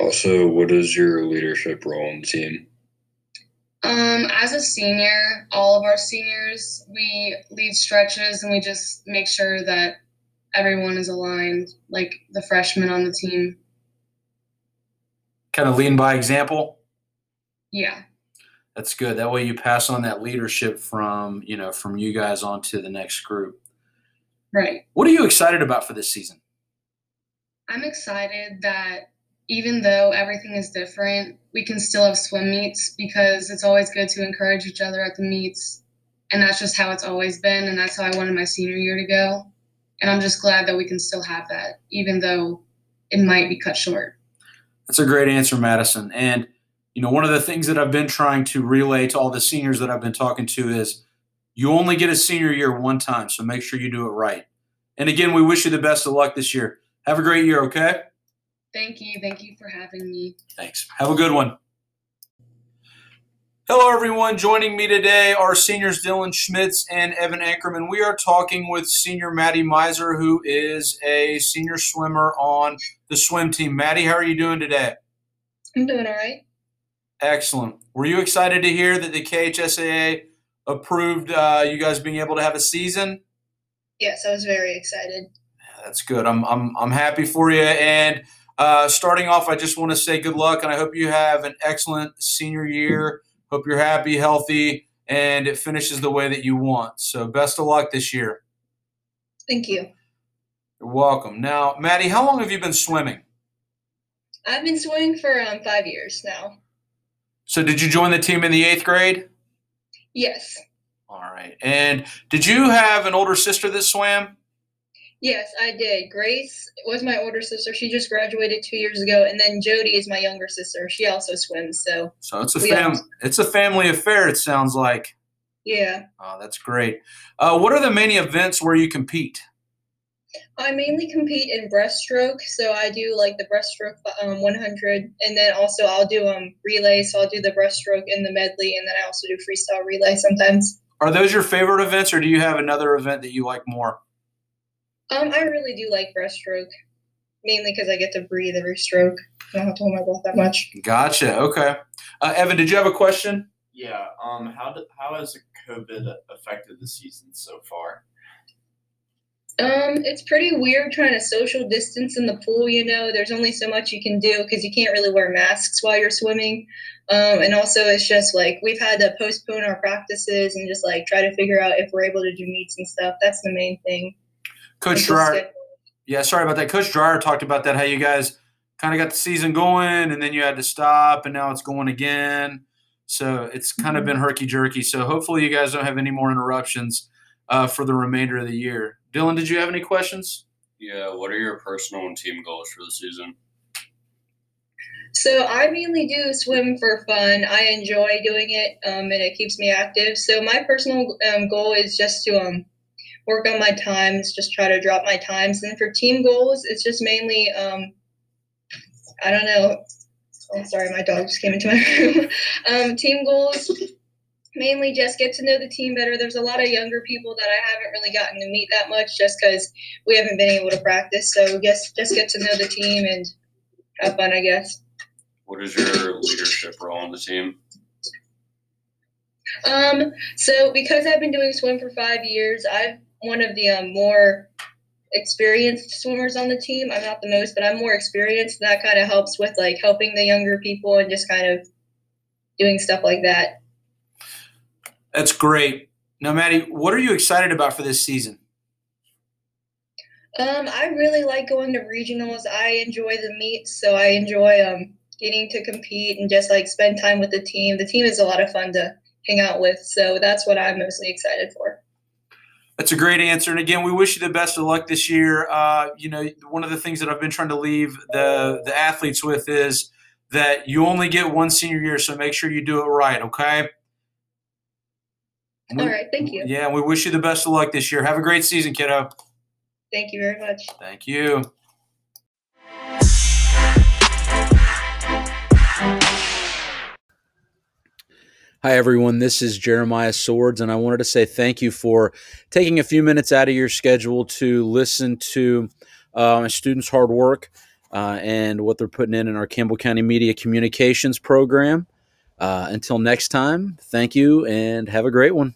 Also, what is your leadership role on the team? Um, as a senior, all of our seniors, we lead stretches and we just make sure that everyone is aligned, like the freshmen on the team. Kind of leading by example. Yeah. That's good. That way you pass on that leadership from, you know, from you guys on to the next group. Right. What are you excited about for this season? I'm excited that even though everything is different, we can still have swim meets because it's always good to encourage each other at the meets. And that's just how it's always been. And that's how I wanted my senior year to go. And I'm just glad that we can still have that, even though it might be cut short. That's a great answer, Madison. And you know, one of the things that I've been trying to relay to all the seniors that I've been talking to is you only get a senior year one time, so make sure you do it right. And again, we wish you the best of luck this year. Have a great year, okay? Thank you. Thank you for having me. Thanks. Have a good one. Hello, everyone. Joining me today are seniors Dylan Schmitz and Evan Ankrum. We are talking with senior Mattie Meiser, who is a senior swimmer on the swim team. Mattie, how are you doing today? I'm doing all right. Excellent. Were you excited to hear that the KHSAA approved uh, you guys being able to have a season? Yes, I was very excited. That's good. I'm I'm I'm happy for you. And uh, starting off, I just want to say good luck, and I hope you have an excellent senior year. Hope you're happy, healthy, and it finishes the way that you want. So best of luck this year. Thank you. You're welcome. Now, Mattie, how long have you been swimming? I've been swimming for um, five years now. So did you join the team in the eighth grade? Yes. All right. And did you have an older sister that swam? Yes, I did. Grace was my older sister. She just graduated two years ago, and then Jody is my younger sister. She also swims. So So it's a fam- it's a family affair. It sounds like. yeah, Oh, that's great. Uh, what are the main events where you compete? I mainly compete in breaststroke. So I do like the breaststroke um, 100, and then also I'll do um relay. So I'll do the breaststroke and the medley, and then I also do freestyle relay sometimes. Are those your favorite events, or do you have another event that you like more? Um, I really do like breaststroke. mainly because I get to breathe every stroke. I don't have to hold my breath that much. Gotcha. Okay. Uh, Evan, did you have a question? Yeah. Um. How did, how has COVID affected the season so far? Um, it's pretty weird trying to social distance in the pool. You know, there's only so much you can do because you can't really wear masks while you're swimming. Um, and also, it's just like we've had to postpone our practices and just like try to figure out if we're able to do meets and stuff. That's the main thing. Coach Dreyer. Yeah, sorry about that. Coach Dreyer talked about that. How you guys kind of got the season going, and then you had to stop, and now it's going again. So it's kind of Mm-hmm. been herky jerky. So hopefully you guys don't have any more interruptions uh, for the remainder of the year. Dylan, did you have any questions? Yeah. What are your personal and team goals for the season? So I mainly do swim for fun. I enjoy doing it, um, and it keeps me active. So my personal um, goal is just to um, work on my times, just try to drop my times. And for team goals, it's just mainly um, I don't know. Oh, sorry, my dog just came into my room. um, team goals mainly just get to know the team better. There's a lot of younger people that I haven't really gotten to meet that much just because we haven't been able to practice. So guess just get to know the team and have fun, I guess. What is your leadership role on the team? Um, so because I've been doing swim for five years, I'm one of the um, more experienced swimmers on the team. I'm not the most, but I'm more experienced. And that kind of helps with like helping the younger people and just kind of doing stuff like that. That's great. Now, Mattie, what are you excited about for this season? Um, I really like going to regionals. I enjoy the meets, so I enjoy um getting to compete and just like spend time with the team. The team is a lot of fun to hang out with, so that's what I'm mostly excited for. That's a great answer. And again, we wish you the best of luck this year. Uh, you know, one of the things that I've been trying to leave the the athletes with is that you only get one senior year, so make sure you do it right. Okay. All right, thank you. Yeah, we wish you the best of luck this year. Have a great season, kiddo. Thank you very much. Thank you. Hi, everyone. This is Jeremiah Swords, and I wanted to say thank you for taking a few minutes out of your schedule to listen to uh, my students' hard work uh, and what they're putting in in our Campbell County Media Communications program. Uh, until next time, thank you and have a great one.